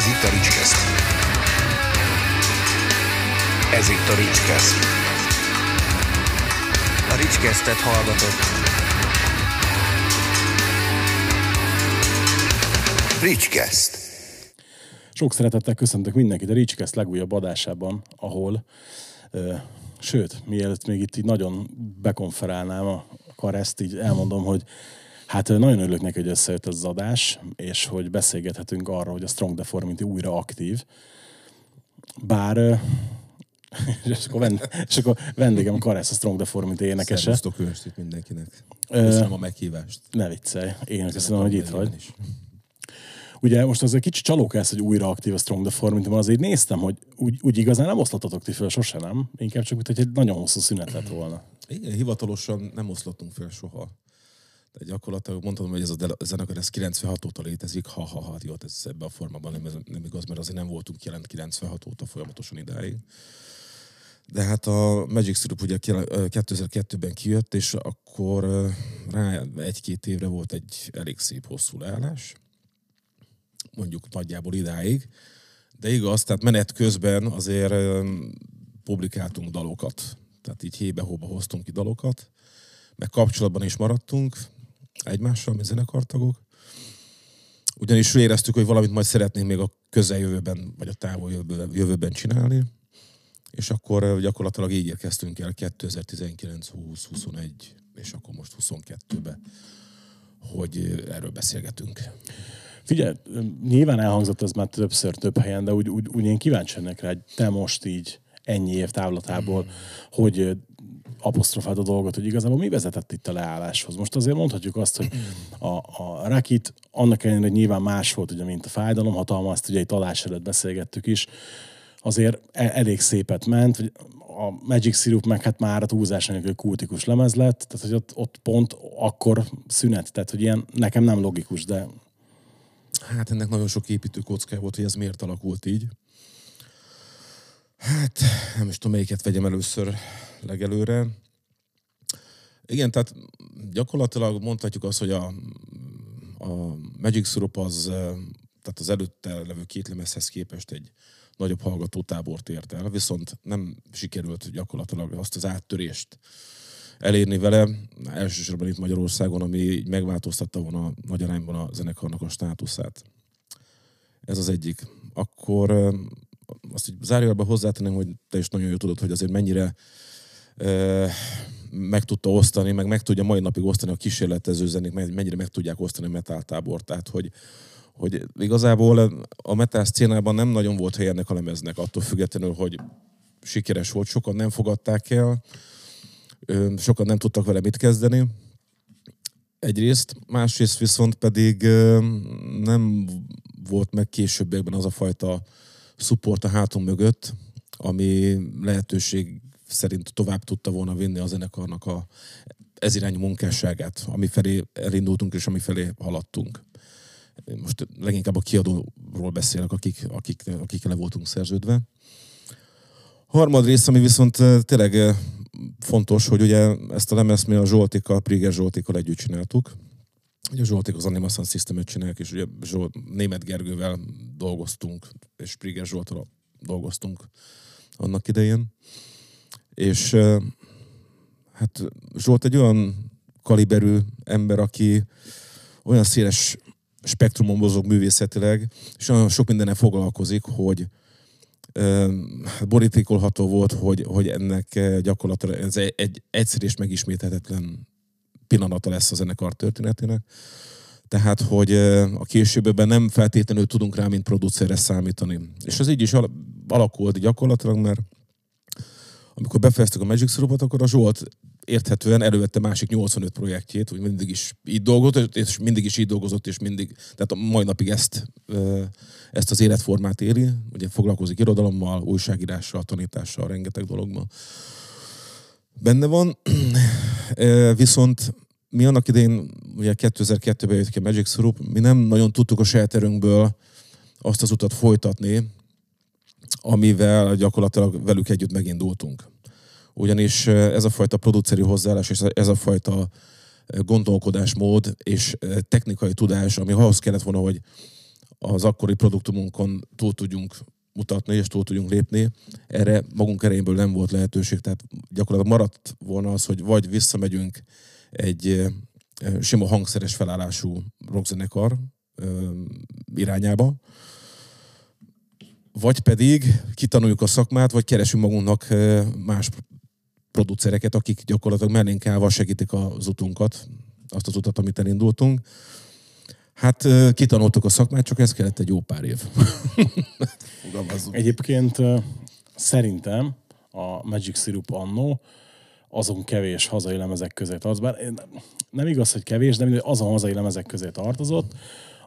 Ez itt a Ricskeszt. Ez itt a Ricskeszt. A Ricskesztet hallgatott. Ricskeszt. Sok szeretettel köszöntök mindenkit a Ricskeszt legújabb adásában, ahol, ö, sőt, mielőtt még itt így nagyon bekonferálnám a kareszt, így elmondom, hogy hát nagyon örülök neki, hogy összejött ez az adás, és hogy beszélgethetünk arról, hogy a Strong Deformity újra aktív. Bár és akkor, vend, és akkor vendégem Karesz, a Strong Deformity énekese. Szervusztok, jó estét mindenkinek. Köszönöm a meghívást. Ne viccelj, én köszönöm, hogy itt vagy. Is. Ugye most az egy kicsit csalók ez, hogy újra aktív a Strong Deformity, mert azért néztem, hogy úgy, úgy igazán nem oszlatotok ti föl, sose nem. Inkább csak, mint hogy egy nagyon hosszú szünet lett volna. Igen, hivatalosan nem oszlottunk fel soha. De gyakorlatilag mondhatom, hogy ez a zenekar ez 96 óta létezik, ha, ha, ha, jó, ez ebben a formában nem, nem igaz, mert azért nem voltunk jelent 96 óta folyamatosan idáig. De hát a Magic Syrup ugye ki- ö, 2002-ben kijött, és akkor rá egy-két évre volt egy elég szép hosszú leállás. Mondjuk nagyjából idáig. De igaz, tehát menet közben azért publikáltunk dalokat. Tehát így hébe-hóba hoztunk ki dalokat, meg kapcsolatban is maradtunk egymással, mi zenekartagok. Ugyanis éreztük, hogy valamit majd szeretnénk még a közeljövőben, vagy a távol jövőben, csinálni. És akkor ö, gyakorlatilag így érkeztünk el 2019, 20, 21, és akkor most 22-be, hogy ö, erről beszélgetünk. Figyelj, nyilván elhangzott ez már többször, több helyen, de úgy, úgy, úgy én kíváncsi lennék rá, hogy te most így ennyi év távlatából, hogy ö, apostrofáld a dolgot, hogy igazából mi vezetett itt a leálláshoz. Most azért mondhatjuk azt, hogy a, a Rakit annak ellenére, hogy nyilván más volt, ugye, mint a fájdalom, hatalma, ezt ugye egy talás előtt beszélgettük is, azért e- elég szépet ment, hogy a Magic Syrup meg hát már a túlzás nélkül kultikus lemez lett, tehát hogy ott, ott pont akkor szünet, tehát hogy ilyen nekem nem logikus, de Hát ennek nagyon sok építő kockája volt, hogy ez miért alakult így. Hát nem is tudom, melyiket vegyem először legelőre. Igen, tehát gyakorlatilag mondhatjuk azt, hogy a, a Magic Syrup az, eh, tehát az előtte levő két lemezhez képest egy nagyobb hallgatótábort ért el, viszont nem sikerült gyakorlatilag azt az áttörést elérni vele, elsősorban itt Magyarországon, ami megváltoztatta volna nagy arányban a zenekarnak a státuszát. Ez az egyik. Akkor azt így zárójelben hozzátenném, hogy te is nagyon jól tudod, hogy azért mennyire ö, meg tudta osztani, meg meg tudja mai napig osztani a kísérletező zenék, mennyire meg tudják osztani a metal tábor. Tehát, hogy, hogy igazából a metal szcénában nem nagyon volt hely ennek a lemeznek, attól függetlenül, hogy sikeres volt, sokan nem fogadták el, sokan nem tudtak vele mit kezdeni. Egyrészt, másrészt viszont pedig nem volt meg későbbiekben az a fajta support a hátunk mögött, ami lehetőség szerint tovább tudta volna vinni a zenekarnak a ez irányú munkásságát, ami felé elindultunk és ami felé haladtunk. Most leginkább a kiadóról beszélek, akik, akik, akikkel le voltunk szerződve. Harmadrészt, ami viszont eh, tényleg eh, fontos, hogy ugye ezt a lemezt mi a Zsoltikkal, Priger Zsoltikkal együtt csináltuk. Ugye a Zsoltik az Animation System-et csinálják, és ugye Zsolt, Német Gergővel dolgoztunk, és Priger Zsoltal dolgoztunk annak idején. És hát Zsolt egy olyan kaliberű ember, aki olyan széles spektrumon mozog művészetileg, és olyan sok mindennel foglalkozik, hogy hát borítékolható volt, hogy, hogy ennek gyakorlatilag ez egy, egy egyszer és megismételhetetlen pillanata lesz a zenekar történetének. Tehát, hogy a későbbiben nem feltétlenül tudunk rá, mint producerre számítani. És ez így is al- alakult gyakorlatilag, mert amikor befejeztük a Magic Syrupot, akkor a Zsolt érthetően elővette másik 85 projektjét, hogy mindig is így dolgozott, és mindig is így dolgozott, és mindig, tehát a mai napig ezt, ezt az életformát éli, ugye foglalkozik irodalommal, újságírással, tanítással, rengeteg dologmal. Benne van, viszont mi annak idején, ugye 2002-ben jött ki a Magic Syrup, mi nem nagyon tudtuk a saját erőnkből azt az utat folytatni, amivel gyakorlatilag velük együtt megindultunk. Ugyanis ez a fajta produceri hozzáállás és ez a fajta gondolkodásmód és technikai tudás, ami ahhoz kellett volna, hogy az akkori produktumunkon túl tudjunk mutatni, és túl tudjunk lépni. Erre magunk erejéből nem volt lehetőség, tehát gyakorlatilag maradt volna az, hogy vagy visszamegyünk egy sima hangszeres felállású rockzenekar irányába, vagy pedig kitanuljuk a szakmát, vagy keresünk magunknak más producereket, akik gyakorlatilag mellénk állva segítik az utunkat, azt az utat, amit elindultunk. Hát kitanultuk a szakmát, csak ez kellett egy jó pár év. Egyébként szerintem a Magic Syrup annó azon kevés hazai lemezek közé tartozott, bár nem igaz, hogy kevés, de mindegy, azon hazai lemezek közé tartozott,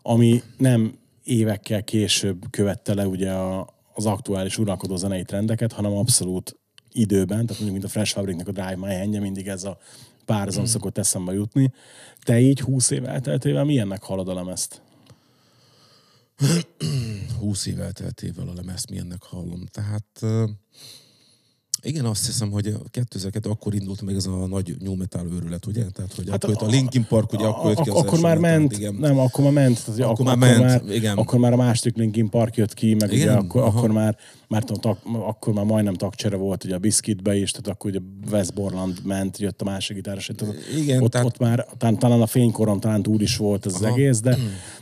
ami nem évekkel később követte le ugye a, az aktuális uralkodó zenei trendeket, hanem abszolút időben, tehát mondjuk mint a Fresh Fabricnek a Drive My Hand, mindig ez a párhuzam szokott eszembe jutni. Te így 20 év elteltével milyennek halad a lemezt? 20 év elteltével a lemezt milyennek hallom. Tehát igen, azt hiszem, hogy 2002 akkor indult meg ez a nagy new metal őrület, ugye? Tehát, hogy hát akkor jött a Linkin Park, ugye akkor jött ki az akkor már ment, igen. nem, akkor már ment, tehát, Akkor akkor, már ment, már, igen. akkor már a második Linkin Park jött ki, meg Igen, ugye akkor, aha. akkor már, már tudom, tak, akkor már majdnem tagcsere volt ugye a Biscuitbe is, tehát akkor ugye Wes Borland ment, jött a másik gitáros, tehát Igen, ott, tehát- ott már talán, talán a fénykoron talán túl is volt ez az Aha. egész, de,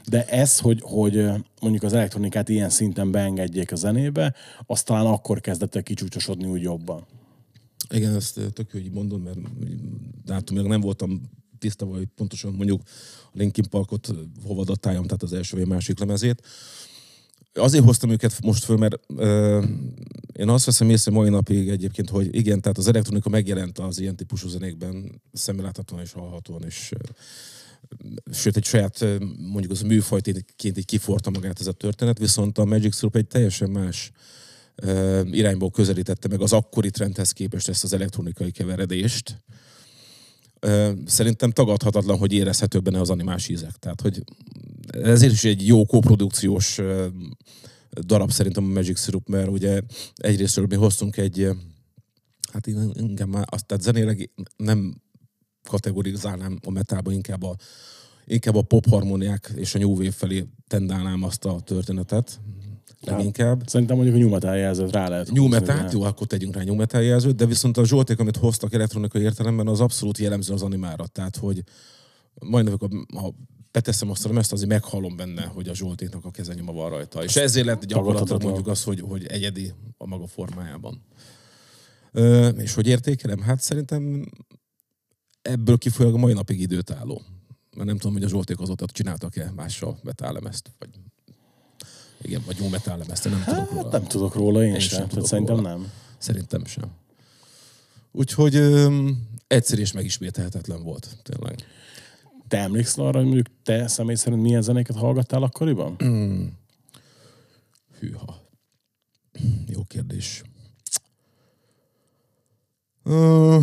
de ez, hogy, hogy mondjuk az elektronikát ilyen szinten beengedjék a zenébe, az talán akkor kezdett el kicsúcsosodni úgy jobban. Igen, ezt ö, tök jó, hogy mondod, mert látom, még nem voltam tisztában, hogy pontosan mondjuk a Linkin Parkot ö, hova datáljam, tehát az első vagy másik lemezét. Azért hoztam őket most föl, mert ö, én azt veszem észre mai napig egyébként, hogy igen, tehát az elektronika megjelent az ilyen típusú zenékben, szemmeláthatóan és hallhatóan, és ö, sőt, egy saját mondjuk az műfajként így kiforta magát ez a történet, viszont a Magic Syrup egy teljesen más irányból közelítette meg az akkori trendhez képest ezt az elektronikai keveredést. Szerintem tagadhatatlan, hogy érezhetők benne az animás ízek. Tehát, hogy ezért is egy jó koprodukciós darab szerintem a Magic Syrup, mert ugye egyrésztről mi hoztunk egy, hát én inkább már, azt, tehát zenéleg nem kategorizálnám a metalba, inkább a, inkább a pop harmóniák és a new wave felé tendálnám azt a történetet. Leginkább. Szerintem mondjuk a nyumatál jelzőt rá lehet rá. jó, akkor tegyünk rá new metal jelzőt, de viszont a Zsolték, amit hoztak elektronikai értelemben, az abszolút jellemző az animára. Tehát, hogy majdnem, ha beteszem azt a lemezt, azért meghallom benne, hogy a Zsoltéknak a kezenyoma van rajta. És ezért lett gyakorlatilag mondjuk az, hogy, hogy egyedi a maga formájában. Ö, és hogy értékelem? Hát szerintem ebből kifolyólag a mai napig időt álló. Mert nem tudom, hogy a Zsolték azóta csináltak-e mással metálemezt, vagy igen, vagy jó metálemezt, nem tudok róla. Hát nem tudok róla én, Én sem, sem tehát tudok szerintem róla. nem. Szerintem sem. Úgyhogy öm, egyszer és megismételhetetlen volt, tényleg. Te emlékszel arra, hogy mondjuk te személy szerint milyen zenéket hallgattál akkoriban? Hűha. Jó kérdés. Ö,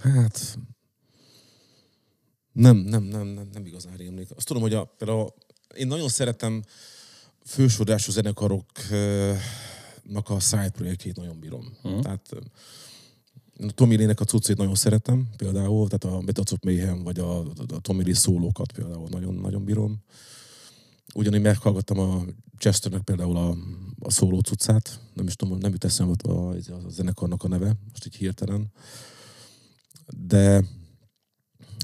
hát... Nem, nem, nem, nem, nem igazán rémlik. Azt tudom, hogy a, például én nagyon szeretem fősodású zenekaroknak a side projektjét nagyon bírom. Uh-huh. Tehát Tommy Lee-nek a cuccét nagyon szeretem, például, tehát a Methods of Mayhem, vagy a, a, Tommy Lee szólókat például nagyon, nagyon bírom. Ugyanígy meghallgattam a Chesternek például a, a szóló cuccát, nem is tudom, nem jut eszembe a, a, a zenekarnak a neve, most így hirtelen. De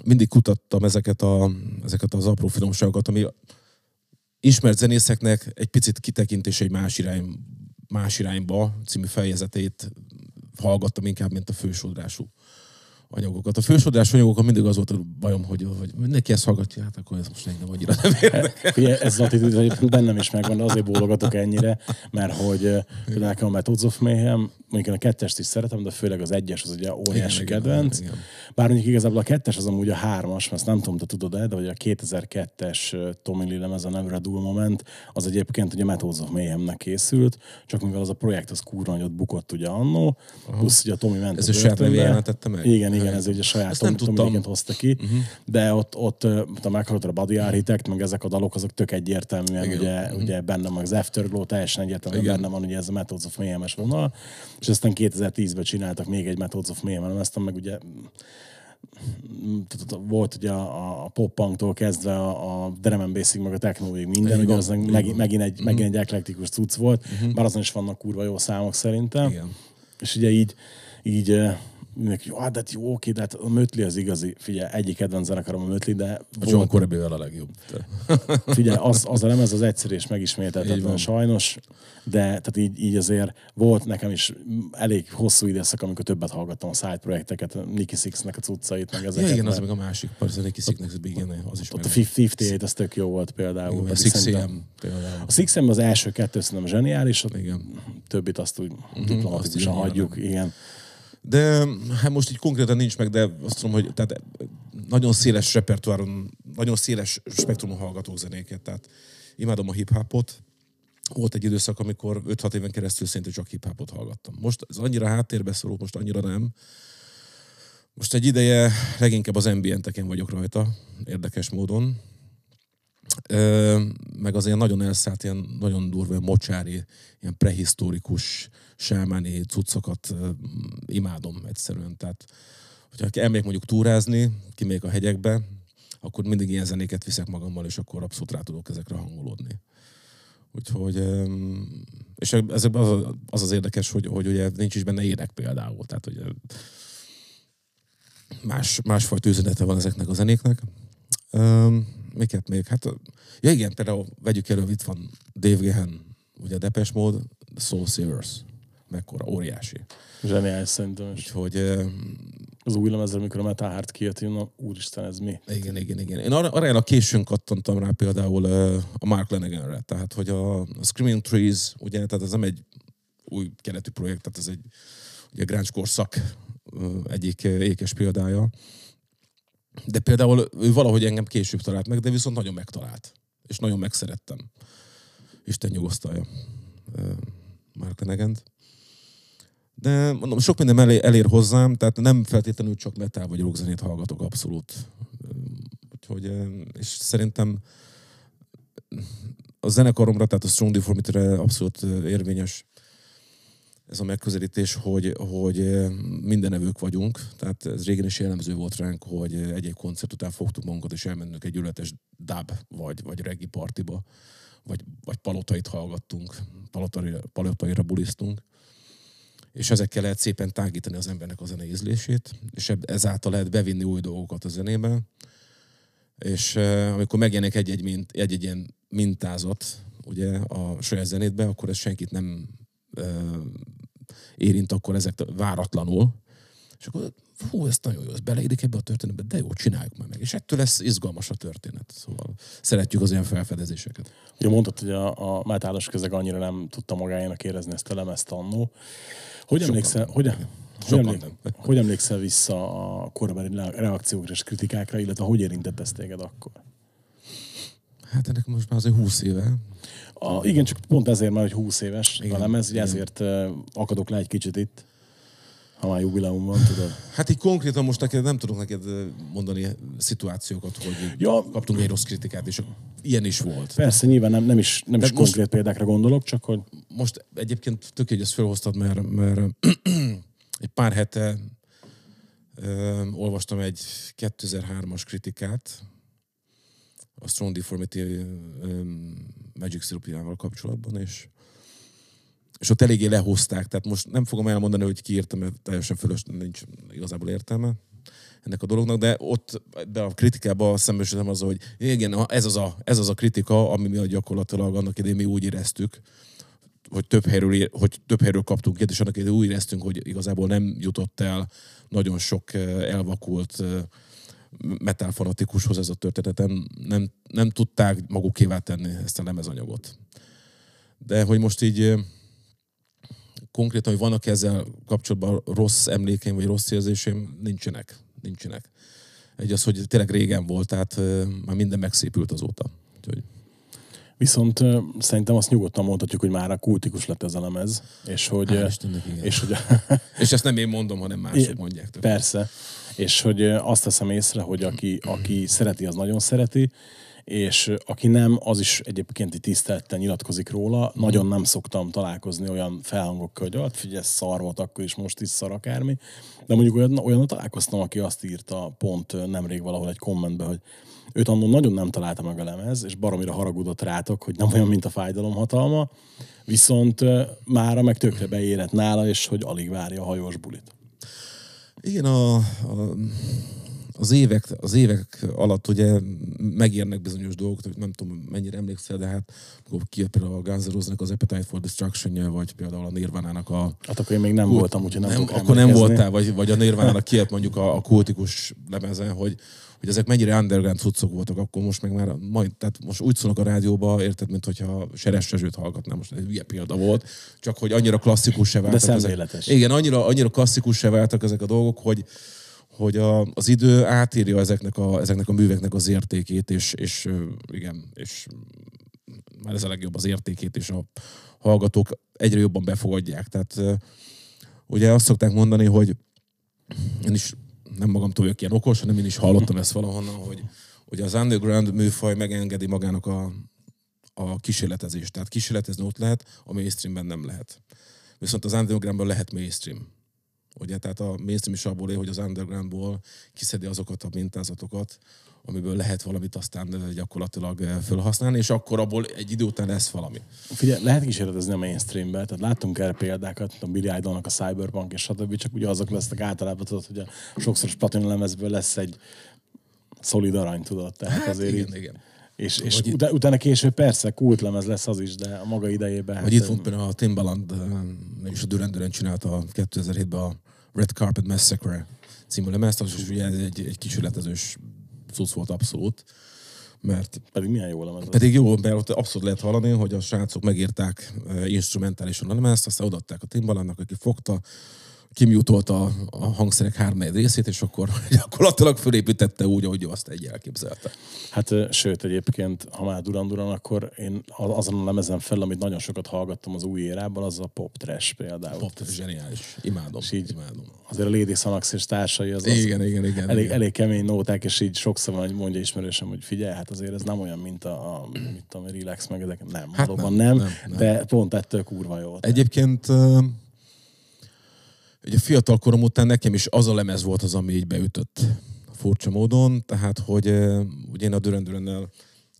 mindig kutattam ezeket, a, ezeket az apró finomságokat, ami ismert zenészeknek egy picit kitekintés egy más, irány, más irányba című fejezetét hallgattam inkább, mint a fősodrású anyagokat. A fősodrású anyagokkal mindig az volt a bajom, hogy, hogy mindenki ezt hallgatja, hát akkor ez most engem annyira nem érdekel. Ugye ez az attitűd bennem is megvan, de azért bólogatok ennyire, mert hogy például nekem a Methods of Mayhem, mondjuk én a kettest is szeretem, de főleg az egyes az ugye óriási Igen, igen, kedvenc. igen. Bár mondjuk igazából a kettes az amúgy a hármas, mert ezt nem tudom, te tudod-e, de hogy a 2002-es eh, Tommy Lee lemez a Never Dull Moment, az egyébként ugye Methods of Mayhemnek készült, csak mivel az a projekt az kurva nagyot bukott ugye annó, plusz ugye a Tommy ment Ez a a meg? Igen, igen, ez ugye a saját Ezt nem tudtam. Hozta ki, uh-huh. de ott, ott ha meghallgatod a Body Architect, meg ezek a dalok, azok tök egyértelműen Igen. ugye, uh-huh. ugye benne van az Afterglow, teljesen egyértelműen Igen. benne van ugye ez a Methods of Mayhem-es vonal, és aztán 2010-ben csináltak még egy Methods of Mayhem, aztán meg ugye tehát volt ugye a, a pop-punktól kezdve a, a drum and bassig, meg a technóig minden, ugye az meg, megint, egy, megint egy eklektikus cucc volt, bár azon is vannak kurva jó számok szerintem. Igen. És ugye így, így mindenki, hát de hát jó, oké, de hát a Mötli az igazi, figyelj, egyik kedvenc zenekarom a Mötli, de A John Corabivel a legjobb. De. Figyelj, az, az a lemez az egyszerű és megismételhetetlen sajnos, de tehát így, így azért volt nekem is elég hosszú időszak, amikor többet hallgattam a side projekteket, Nicky Sixnek a cuccait, meg Ja, ezeket. igen, az meg a másik, persze neki sziknek, igen, az is ott a meg. 58, az tök jó volt például. Igen, a pedig 6 szerintem- AM például. A Six AM az első kettő szerintem zseniális, a Igen. többit azt úgy így diplomatikusan hagyjuk, igen. De hát most így konkrétan nincs meg, de azt tudom, hogy tehát nagyon széles repertoáron, nagyon széles spektrumon hallgatok zenéket, tehát imádom a hip-hopot. Volt egy időszak, amikor 5-6 éven keresztül szinte csak hip-hopot hallgattam. Most ez annyira háttérbe szorult, most annyira nem. Most egy ideje leginkább az ambienteken vagyok rajta, érdekes módon. Ö, meg az ilyen nagyon elszállt, ilyen nagyon durva, ilyen mocsári, ilyen prehisztórikus, sámáni cuccokat ö, imádom egyszerűen. Tehát, hogyha elmegyek mondjuk túrázni, kimegyek a hegyekbe, akkor mindig ilyen zenéket viszek magammal, és akkor abszolút rá tudok ezekre hangolódni. Úgyhogy, és ezekben az, az az érdekes, hogy, hogy ugye nincs is benne ének például. Tehát ugye más, másfajta üzenete van ezeknek a zenéknek. Miket még? Hát, ja igen, például vegyük elő, itt van Dave Gehen, ugye Depeche Mode, Soul Savers. Mekkora, óriási. Zseniális szerintem is. Úgyhogy öm, Az új lemezre, amikor a Metal Heart kijött, én, na, úristen, ez mi? Igen, igen, igen. Én arra, arra a későn kattantam rá például a Mark Laniganre, tehát hogy a, a Screaming Trees, ugye, tehát ez nem egy új keletű projekt, tehát ez egy ugye grunge korszak egyik ékes példája. De például ő valahogy engem később talált meg, de viszont nagyon megtalált. És nagyon megszerettem. Isten nyugosztalja Mark Lanagant. De mondom, sok minden elé, elér hozzám, tehát nem feltétlenül csak metal vagy rockzenét hallgatok abszolút. Úgyhogy, és szerintem a zenekaromra, tehát a Strong Deformity-re abszolút érvényes ez a megközelítés, hogy, hogy ö, mindenevők vagyunk. Tehát ez régen is jellemző volt ránk, hogy egy-egy koncert után fogtuk magunkat, és elmentünk egy ületes dub vagy, vagy reggae partiba, vagy, vagy palotait hallgattunk, palotaira, palotaira bulisztunk és ezekkel lehet szépen tágítani az embernek a zene ízlését, és ezáltal lehet bevinni új dolgokat a zenébe, és uh, amikor megjelenik egy-egy, mint, egy-egy ilyen mintázat ugye, a saját zenétbe, akkor ez senkit nem érint akkor ezek váratlanul, és akkor hú, ez nagyon jó, ez beleérik ebbe a történetbe, de jó, csináljuk már meg. És ettől lesz izgalmas a történet. Szóval szeretjük az ilyen felfedezéseket. Ugye mondtad, hogy a, a metálos közeg annyira nem tudta magáénak érezni ezt a lemezt annó. Hogy Sokan emlékszel, nem. hogy, hogy, emlék, hogy emlékszel vissza a korábbi le- reakciókra és kritikákra, illetve hogy érintett ez téged akkor? Hát ennek most már azért 20 éve. A, igen, csak pont ezért már, hogy 20 éves igen, a lemez, igen. ezért akadok le egy kicsit itt, ha már jubileum van, tudod. Hát így konkrétan most neked nem tudok neked mondani szituációkat, hogy Ja. kaptunk egy rossz kritikát, és ilyen is volt. Persze, nyilván nem, nem is, nem is most- konkrét példákra gondolok, csak hogy Most egyébként tök hogy ezt felhoztad, mert, mert egy pár hete ö, olvastam egy 2003-as kritikát a Strong Deformity ö, Magic Syrupjával kapcsolatban, és és ott eléggé lehozták, tehát most nem fogom elmondani, hogy ki mert teljesen fölös, nincs igazából értelme ennek a dolognak, de ott be a kritikába szembesültem azzal, hogy igen, ez az a, ez az a kritika, ami miatt gyakorlatilag annak idején mi úgy éreztük, hogy több helyről, hogy több helyről kaptunk ilyet, és annak idején úgy éreztünk, hogy igazából nem jutott el nagyon sok elvakult eh, metal fanatikushoz ez a történet. Nem, nem, tudták magukévá tenni ezt a lemezanyagot. De hogy most így konkrétan, hogy vannak ezzel kapcsolatban rossz emlékeim, vagy rossz érzéseim, nincsenek. Nincsenek. Egy az, hogy tényleg régen volt, tehát már minden megszépült azóta. Úgyhogy, viszont uh, szerintem azt nyugodtan mondhatjuk, hogy már a kultikus lett ez a lemez, és hogy, Hál' Istennek, igen. és hogy és ezt nem én mondom, hanem mások mondják. Tök. Persze. És hogy azt teszem észre, hogy aki, aki szereti, az nagyon szereti, és aki nem, az is egyébként egy tisztelettel nyilatkozik róla. Nagyon nem szoktam találkozni olyan felhangokkal, hogy hát figyelj, szar volt akkor is, most is szar akármi. De mondjuk olyan, olyan találkoztam, aki azt írta pont nemrég valahol egy kommentbe, hogy őt annól nagyon nem találta meg a lemez, és baromira haragudott rátok, hogy nem olyan, mint a fájdalom hatalma, viszont mára meg tökre beérett nála, és hogy alig várja a hajós bulit. Igen, a, a, az, évek, az évek alatt ugye megérnek bizonyos dolgok, hogy nem tudom mennyire emlékszel, de hát akkor kijött például a Guns N' az Appetite for destruction vagy például a Nirvana-nak a... Hát akkor én még nem Kult, voltam, úgyhogy nem, nem Akkor nem voltál, vagy, vagy a Nirvana-nak kijött mondjuk a, a kultikus lemezen, hogy, hogy ezek mennyire underground cuccok voltak, akkor most meg már majd, tehát most úgy szólnak a rádióba, érted, mint hogyha Seres Sezsőt hallgatnám, most egy ilyen példa volt, csak hogy annyira klasszikus se váltak. De ezek, igen, annyira, annyira klasszikus se váltak ezek a dolgok, hogy, hogy a, az idő átírja ezeknek a, ezeknek a műveknek az értékét, és, és igen, és már ez a legjobb az értékét, és a hallgatók egyre jobban befogadják. Tehát ugye azt szokták mondani, hogy én is nem magamtól vagyok ilyen okos, hanem én is hallottam ezt valahonnan, hogy, hogy az underground műfaj megengedi magának a, a kísérletezést. Tehát kísérletezni ott lehet, a mainstreamben nem lehet. Viszont az undergroundban lehet mainstream. Ugye, tehát a mainstream is abból él, hogy az undergroundból kiszedi azokat a mintázatokat, amiből lehet valamit aztán gyakorlatilag felhasználni, és akkor abból egy idő után lesz valami. Figyelj, lehet kísérletezni a mainstreambe, tehát láttunk erre példákat, a Billy Idolnak a Cyberpunk és stb. Csak ugye azok lesznek általában, tudod, hogy a sokszor platinum lemezből lesz egy szolid arany, tudod. Tehát hát azért igen, így, igen. És, és ut- itt... utána később persze kultlemez lesz az is, de a maga idejében. Hogy hát, itt volt például a Timbaland, és a Duran Duran csinálta 2007-ben a Red Carpet Massacre című lemezt, az is ugye egy, egy kísérletezős cucc volt abszolút. Mert pedig milyen jó lemez. Pedig jó, mert ott abszolút lehet hallani, hogy a srácok megírták instrumentálisan a lemezt, aztán odaadták a Timbalandnak, aki fogta, kimutolta a hangszerek három részét, és akkor gyakorlatilag fölépítette úgy, ahogy azt egy elképzelte. Hát sőt, egyébként, ha már Duran Duran, akkor én azon a lemezen fel, amit nagyon sokat hallgattam az új érában, az a pop trash például. Pop trash, zseniális. Imádom. És így, imádom. Azért a Lady Sanax és társai az, az igen, igen, igen, elég, igen. elég kemény nóták, és így sokszor mondja ismerősem, hogy figyelj, hát azért ez nem olyan, mint a, a mit tudom, relax meg ezek. Nem, hát nem, nem, nem, nem, de pont ettől kurva jó. Egyébként Ugye fiatal korom után nekem is az a lemez volt az, ami így beütött furcsa módon, tehát hogy ugye én a Dürendürennel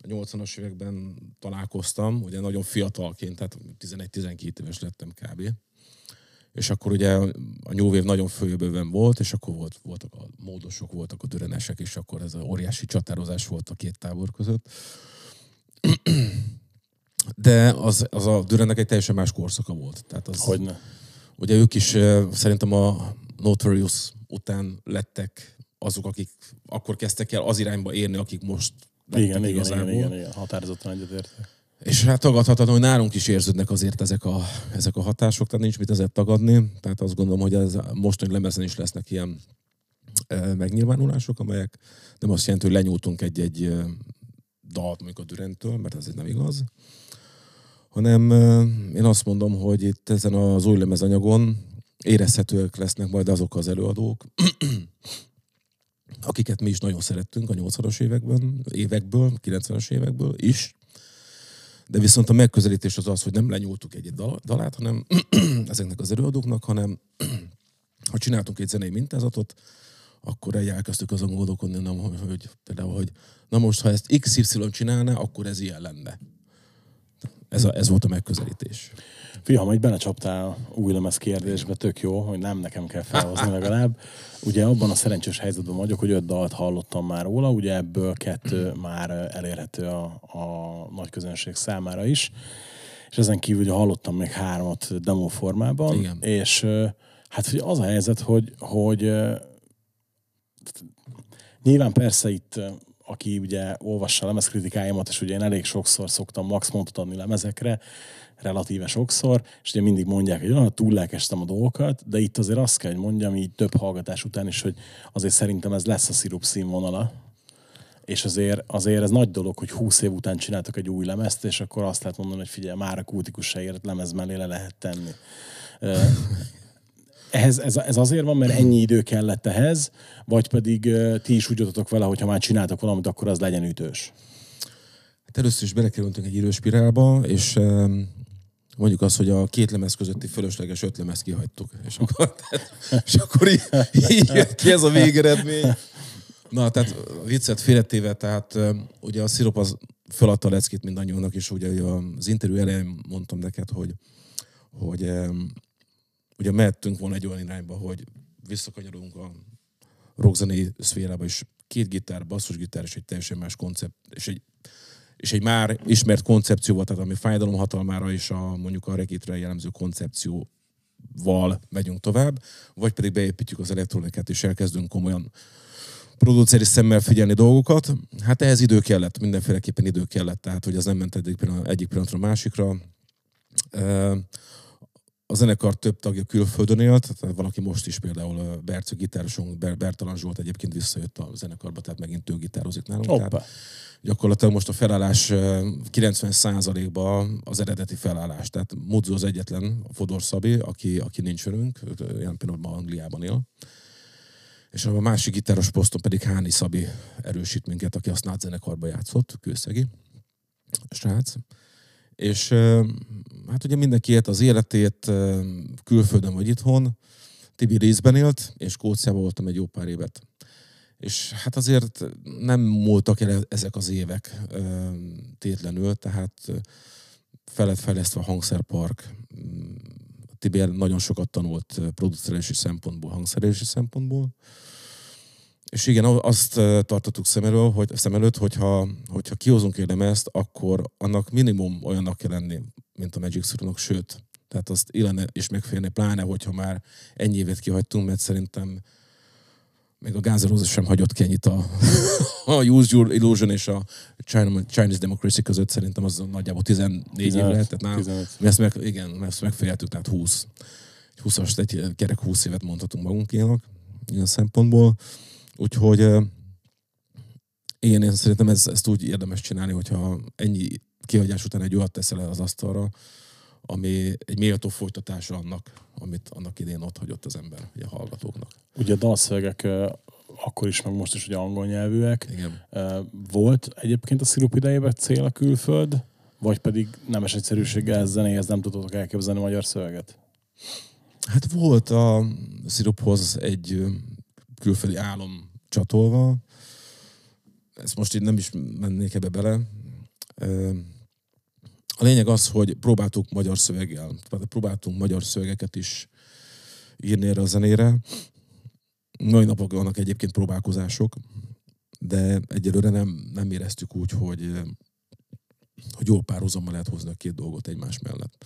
a 80-as években találkoztam, ugye nagyon fiatalként, tehát 11-12 éves lettem kb. És akkor ugye a New Wave nagyon följövőben volt, és akkor volt, voltak a módosok, voltak a dörenesek, és akkor ez a óriási csatározás volt a két tábor között. De az, az a Dürennek egy teljesen más korszaka volt. Tehát az, Hogyne Ugye ők is szerintem a Notorious után lettek azok, akik akkor kezdtek el az irányba érni, akik most igen, igen, igen, igen, igen, határozottan egyetértek. És hát tagadhatatlan, hogy nálunk is érződnek azért ezek a, ezek a hatások, tehát nincs mit ezért tagadni. Tehát azt gondolom, hogy ez mostani lemezen is lesznek ilyen e, megnyilvánulások, amelyek nem azt jelenti, hogy lenyúltunk egy-egy dalt mondjuk a Dürentől, mert ez nem igaz, hanem én azt mondom, hogy itt ezen az új lemezanyagon érezhetőek lesznek majd azok az előadók, akiket mi is nagyon szerettünk a 80-as években, évekből, 90-es évekből is. De viszont a megközelítés az az, hogy nem lenyúltuk egy dalát, hanem ezeknek az előadóknak, hanem ha csináltunk egy zenei mintázatot, akkor egy elkezdtük azon gondolkodni, hogy például, hogy na most, ha ezt XY csinálná, akkor ez ilyen lenne. Ez, a, ez volt a megközelítés. Fia, majd belecsaptál új lemez kérdésbe, tök jó, hogy nem nekem kell felhozni legalább. Ugye abban a szerencsés helyzetben vagyok, hogy öt dalt hallottam már róla, ugye ebből kettő már elérhető a, a nagy közönség számára is. És ezen kívül ugye hallottam még hármat demo formában. Igen. És hát ugye az a helyzet, hogy, hogy nyilván persze itt aki ugye olvassa a lemezkritikáimat, és ugye én elég sokszor szoktam max montot adni lemezekre, relatíve sokszor, és ugye mindig mondják, hogy olyan túllelkestem a dolgokat, de itt azért azt kell, hogy mondjam így több hallgatás után is, hogy azért szerintem ez lesz a szirup színvonala, és azért, azért ez nagy dolog, hogy 20 év után csináltak egy új lemezt, és akkor azt lehet mondani, hogy figyelj, már a kultikus se ért lemez mellé le lehet tenni. Ehhez, ez, ez azért van, mert ennyi idő kellett ehhez, vagy pedig ti is úgy adtatok vele, hogy ha már csináltak valamit, akkor az legyen ütős? Hát először is belekerültünk egy időspirálba, és em, mondjuk azt, hogy a két lemez közötti fölösleges öt lemez kihagytuk. És akkor, tehát, és akkor így, így jött ki ez a végeredmény. Na, tehát viccet félretéve, tehát em, ugye a szirup az feladta a leckét mindannyiunknak, és ugye az interjú elején mondtam neked, hogy, hogy em, ugye mehettünk volna egy olyan irányba, hogy visszakanyarulunk a rockzenei szférába, és két gitár, basszusgitár, és egy teljesen más koncept, és egy, és egy már ismert koncepcióval, tehát ami fájdalom hatalmára és a, mondjuk a regitre jellemző koncepcióval megyünk tovább, vagy pedig beépítjük az elektronikát, és elkezdünk komolyan produceri szemmel figyelni dolgokat. Hát ehhez idő kellett, mindenféleképpen idő kellett, tehát hogy az nem ment egyik, pillanat, egyik pillanatra a másikra. A zenekar több tagja külföldön élt, tehát valaki most is például a Bercő gitárosunk, Ber- Bertalan Zsolt egyébként visszajött a zenekarba, tehát megint ő gitározik nálunk. Hoppá. Tehát gyakorlatilag most a felállás ö, 90%-ba az eredeti felállás. Tehát Mudzo az egyetlen, a Fodor Szabi, aki, aki nincs velünk, ő ilyen pillanatban Angliában él. És a másik gitáros poszton pedig Háni Szabi erősít minket, aki a Snát zenekarba játszott, kőszegi srác. És hát ugye mindenki élt az életét, külföldön vagy itthon. Tibi részben élt, és Skóciában voltam egy jó pár évet. És hát azért nem múltak el ezek az évek tétlenül, tehát ö, fel lett fejlesztve a hangszerpark. Tibi nagyon sokat tanult producerési szempontból, hangszerési szempontból. És igen, azt tartottuk szem, elől, hogy, szem előtt, hogyha, hogyha kihozunk egy lemezt, akkor annak minimum olyannak kell lenni, mint a Magic Surnak, sőt, tehát azt illene is megférni, pláne, hogyha már ennyi évet kihagytunk, mert szerintem még a Guns sem hagyott ki ennyit a, a Use Your Illusion és a China, Chinese Democracy között, szerintem az nagyjából 14 év 15, lehet, tehát nálam, 15. mi ezt meg, igen, mi ezt megfejeltük, tehát 20. Egy 20-as, egy kerek 20 évet mondhatunk magunkénak, ilyen szempontból. Úgyhogy igen, én szerintem ez, ezt úgy érdemes csinálni, hogyha ennyi kihagyás után egy olyat teszel el az asztalra, ami egy méltó folytatása annak, amit annak idén ott hagyott az ember, ugye a hallgatóknak. Ugye a dalszövegek akkor is, meg most is ugye angol nyelvűek. Igen. Volt egyébként a szirup idejében cél a külföld, vagy pedig nemes egyszerűséggel ez zenéhez nem tudtatok elképzelni magyar szöveget? Hát volt a sziruphoz egy külföldi álom csatolva. Ezt most így nem is mennék ebbe bele. A lényeg az, hogy próbáltuk magyar szöveggel, próbáltunk magyar szövegeket is írni erre a zenére. Mai napok vannak egyébként próbálkozások, de egyelőre nem, nem éreztük úgy, hogy, hogy jól párhuzammal lehet hozni a két dolgot egymás mellett.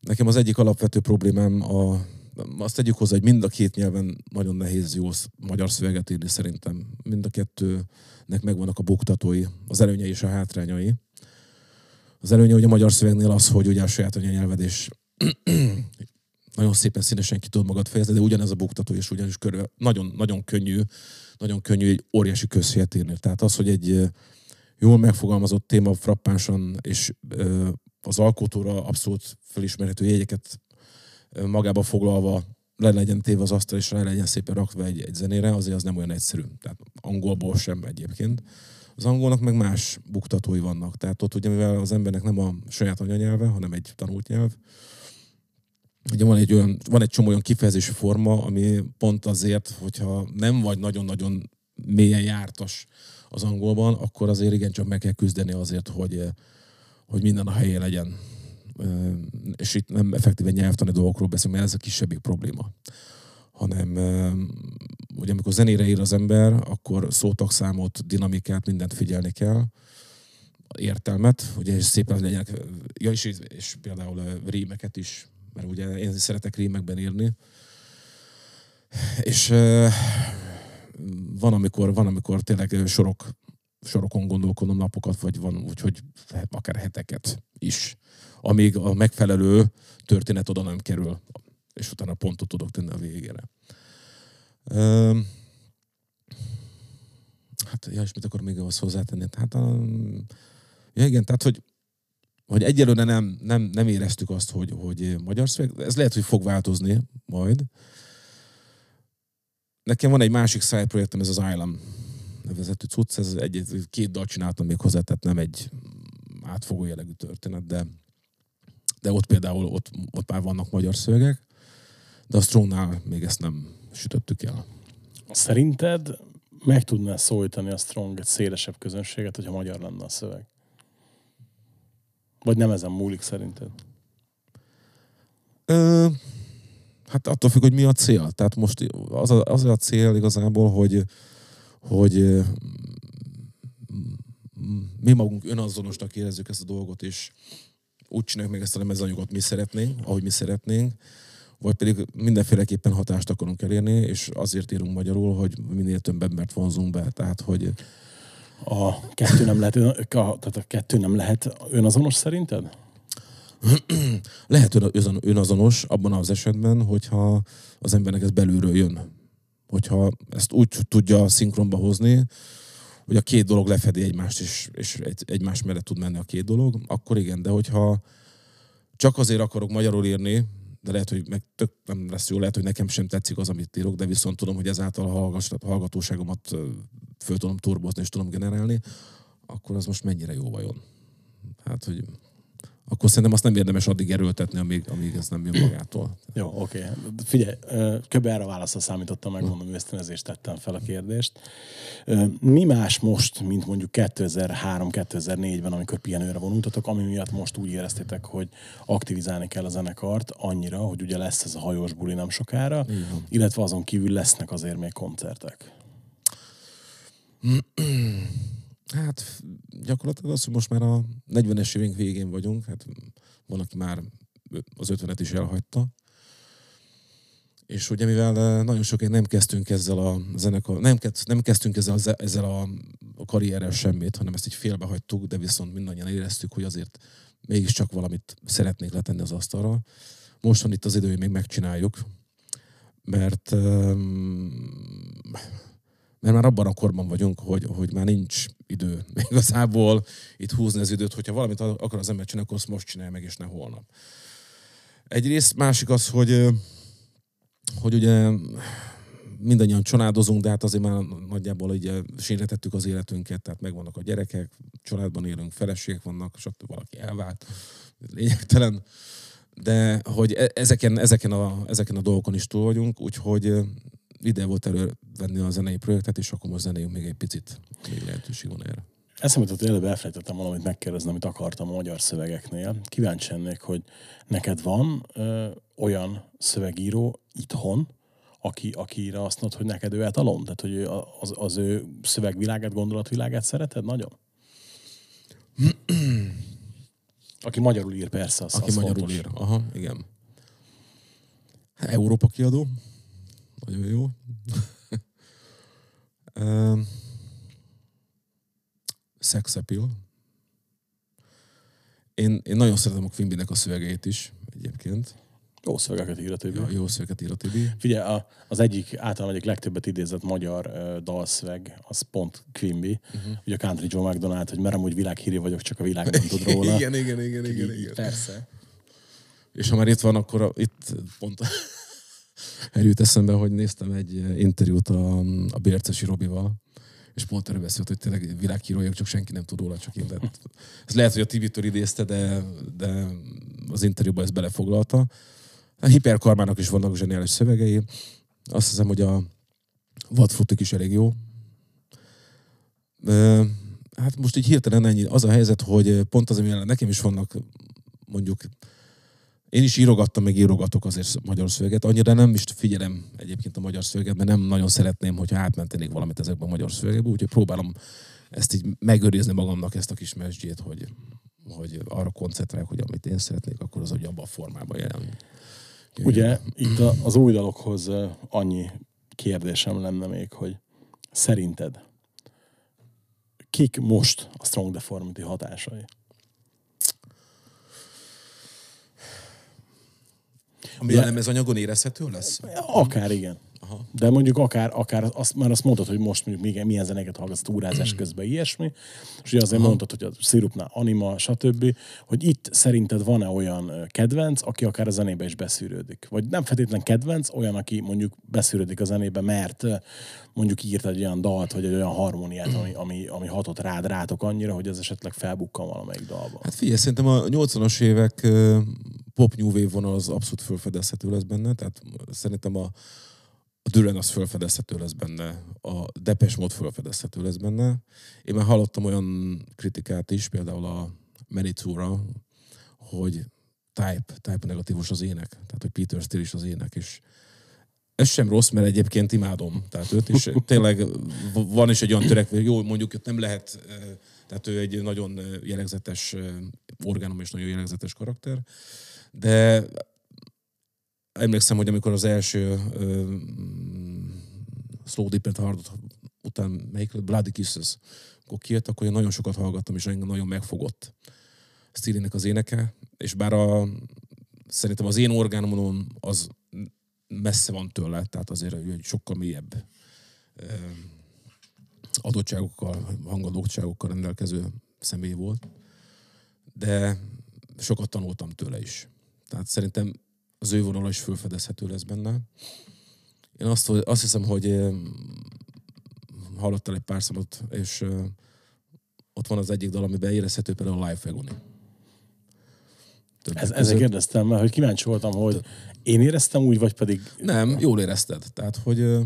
Nekem az egyik alapvető problémám a, azt tegyük hozzá, hogy mind a két nyelven nagyon nehéz jó magyar szöveget írni szerintem. Mind a kettőnek megvannak a buktatói, az előnyei és a hátrányai. Az előnye ugye a magyar szövegnél az, hogy ugye a saját anyanyelved és nagyon szépen színesen ki tudod magad fejezni, de ugyanez a buktató és ugyanis körül nagyon, nagyon könnyű, nagyon könnyű egy óriási közhelyet írni. Tehát az, hogy egy jól megfogalmazott téma frappánsan és az alkotóra abszolút felismerhető jegyeket magába foglalva le legyen téve az asztal, és rá legyen szépen rakva egy, egy zenére, azért az nem olyan egyszerű. Tehát angolból sem egyébként. Az angolnak meg más buktatói vannak. Tehát ott ugye, mivel az embernek nem a saját anyanyelve, hanem egy tanult nyelv, ugye van egy, olyan, van egy csomó olyan kifejezési forma, ami pont azért, hogyha nem vagy nagyon-nagyon mélyen jártas az angolban, akkor azért igencsak meg kell küzdeni azért, hogy, hogy minden a helyén legyen. És itt nem effektíven nyelvtani dolgokról beszélünk, mert ez a kisebbik probléma. Hanem ugye amikor zenére ír az ember, akkor szótagszámot, dinamikát, mindent figyelni kell értelmet, ugye és szépen legyenek, ja, és, és például rímeket is, mert ugye én szeretek rímekben írni. És van, amikor, van, amikor tényleg sorok, sorokon gondolkodom napokat, vagy van úgy, hogy akár heteket is, amíg a megfelelő történet oda nem kerül, és utána pontot tudok tenni a végére. Ö, hát, ja, és mit akkor még azt hozzátenni? Hát, a, ja, igen, tehát, hogy hogy egyelőre nem, nem, nem éreztük azt, hogy, hogy magyar szöveg. Ez lehet, hogy fog változni majd. Nekem van egy másik side projektem, ez az Island nevezetű cucc, ez egy, két dal csináltam még hozzá, tehát nem egy átfogó jellegű történet, de, de ott például ott, ott már vannak magyar szövegek, de a Strongnál még ezt nem sütöttük el. Szerinted meg tudná szólítani a Strong egy szélesebb közönséget, hogyha magyar lenne a szöveg? Vagy nem ezen múlik szerinted? Ö, hát attól függ, hogy mi a cél. Tehát most az a, az a cél igazából, hogy, hogy mi magunk önazonosnak érezzük ezt a dolgot, és úgy csináljuk meg ezt a lemezanyagot, mi szeretnénk, ahogy mi szeretnénk, vagy pedig mindenféleképpen hatást akarunk elérni, és azért írunk magyarul, hogy minél több embert vonzunk be. Tehát, hogy a kettő nem lehet, a, tehát a kettő nem lehet önazonos szerinted? lehet önazonos abban az esetben, hogyha az embernek ez belülről jön. Hogyha ezt úgy tudja szinkronba hozni, hogy a két dolog lefedi egymást, és, és egy, egymás mellett tud menni a két dolog, akkor igen, de hogyha csak azért akarok magyarul írni, de lehet, hogy meg tök nem lesz jó, lehet, hogy nekem sem tetszik az, amit írok, de viszont tudom, hogy ezáltal a hallgatóságomat föl tudom turbozni és tudom generálni, akkor az most mennyire jó vajon? Hát, hogy akkor szerintem azt nem érdemes addig erőltetni, amíg, amíg ez nem jön magától. Jó, oké. Okay. Figyelj, kb. erre a válaszra számítottam, megmondom őszintén, ezért tettem fel a kérdést. Mi más most, mint mondjuk 2003-2004-ben, amikor pihenőre vonultatok, ami miatt most úgy éreztétek, hogy aktivizálni kell a zenekart annyira, hogy ugye lesz ez a hajós buli nem sokára, Igen. illetve azon kívül lesznek azért még koncertek? Hát gyakorlatilag az, hogy most már a 40-es événk végén vagyunk, hát van, aki már az 50-et is elhagyta. És ugye mivel nagyon sokáig nem kezdtünk ezzel a zenekar, nem, nem kezdtünk ezzel a, ezzel a, a karrierrel semmit, hanem ezt így félbehagytuk, de viszont mindannyian éreztük, hogy azért mégiscsak valamit szeretnék letenni az asztalra. Most van itt az idő, hogy még megcsináljuk, mert um, mert már abban a korban vagyunk, hogy, hogy már nincs idő igazából itt húzni az időt, hogyha valamit akar az ember csinálni, akkor azt most csinálja meg, és ne holnap. Egyrészt, másik az, hogy, hogy ugye mindannyian családozunk, de hát azért már nagyjából ugye sínretettük az életünket, tehát megvannak a gyerekek, családban élünk, feleségek vannak, stb. valaki elvált, lényegtelen. De hogy e-, ezeken, ezeken, a, ezeken a dolgokon is túl vagyunk, úgyhogy ide volt elővenni a zenei projektet, és akkor most zenéjünk még egy picit. Még lehetőség van erre. Eszembe jutott, előbb elfelejtettem valamit megkérdezni, amit akartam a magyar szövegeknél. Kíváncsi ennék, hogy neked van ö, olyan szövegíró itthon, aki, akire azt mondod, hogy neked ő etalon? Tehát, hogy az, az ő szövegvilágát, gondolatvilágát szereted nagyon? aki magyarul ír, persze. Az, aki az magyarul fontos. ír, aha, igen. Európa kiadó. Nagyon jó. sex appeal. Én, én nagyon szeretem a Quimby-nek a szövegeit is egyébként. Jó szövegeket ír a Tibi. Ja, jó szövegeket ír a Tibi. Figyelj, a, az egyik, általában egyik legtöbbet idézett magyar uh, dalszöveg, az pont Quimby. Uh-huh. Ugye a Country Joe McDonald, hogy merem úgy világhírű vagyok, csak a világ nem tud róla. igen, igen, igen, igen, igen. Persze. És ha már itt van, akkor a, itt pont Erőt eszembe, hogy néztem egy interjút a, a Bércesi Robival, és pont erről beszélt, hogy tényleg világhírójuk, csak senki nem tud róla, csak én. Ez lehet, hogy a Tibitől idézte, de, de az interjúban ezt belefoglalta. A Hiperkarmának is vannak zseniális szövegei. Azt hiszem, hogy a Vadfrutik is elég jó. Hát most így hirtelen ennyi. Az a helyzet, hogy pont az, amivel nekem is vannak mondjuk én is írogattam, meg írogatok azért magyar szöveget. Annyira nem is figyelem egyébként a magyar szöveget, mert nem nagyon szeretném, hogyha átmentenék valamit ezekbe a magyar szövegekbe, úgyhogy próbálom ezt így megőrizni magamnak, ezt a kis mesdjét, hogy, hogy arra koncentrálok, hogy amit én szeretnék, akkor az, hogy abban a formában jelen. Ugye itt az új dalokhoz annyi kérdésem lenne még, hogy szerinted kik most a Strong Deformity hatásai? Ami a lemezanyagon érezhető lesz? Akár igen. Aha. De mondjuk akár, akár azt, már azt mondtad, hogy most mondjuk még milyen zenéket hallgatsz túrázás közben, ilyesmi, és ugye azért Aha. mondtad, hogy a szirupnál anima, stb., hogy itt szerinted van-e olyan kedvenc, aki akár a zenébe is beszűrődik? Vagy nem feltétlen kedvenc, olyan, aki mondjuk beszűrődik a zenébe, mert mondjuk írt egy olyan dalt, vagy egy olyan harmóniát, ami, ami, ami hatott rád, rátok annyira, hogy ez esetleg felbukkan valamelyik dalban. Hát figyelj, szerintem a 80-as évek pop new wave vonal az abszolút felfedezhető lesz benne, tehát szerintem a, a Duran az felfedezhető lesz benne, a Depes Mod felfedezhető lesz benne. Én már hallottam olyan kritikát is, például a Manitura, hogy type, type negatívos az ének, tehát hogy Peter Steele is az ének, és ez sem rossz, mert egyébként imádom. Tehát őt is tényleg van is egy olyan törekvő, jó, mondjuk hogy nem lehet, tehát ő egy nagyon jellegzetes orgánum és nagyon jellegzetes karakter, de emlékszem, hogy amikor az első uh, Slow Deep and után melyik Bloody Kisses, akkor kijött, akkor én nagyon sokat hallgattam, és engem nagyon megfogott Stílinek az éneke, és bár a, szerintem az én orgánumon az messze van tőle, tehát azért egy sokkal mélyebb adottságokkal, hangadottságokkal rendelkező személy volt, de sokat tanultam tőle is. Tehát szerintem az ő vonala is felfedezhető lesz benne. Én azt, azt hiszem, hogy hallottál egy pár számot, és ott van az egyik dal, amiben érezhető például a Life Agony. Ez, ezzel kérdeztem, mert hogy kíváncsi voltam, hogy én éreztem úgy, vagy pedig... Nem, jól érezted. Tehát, hogy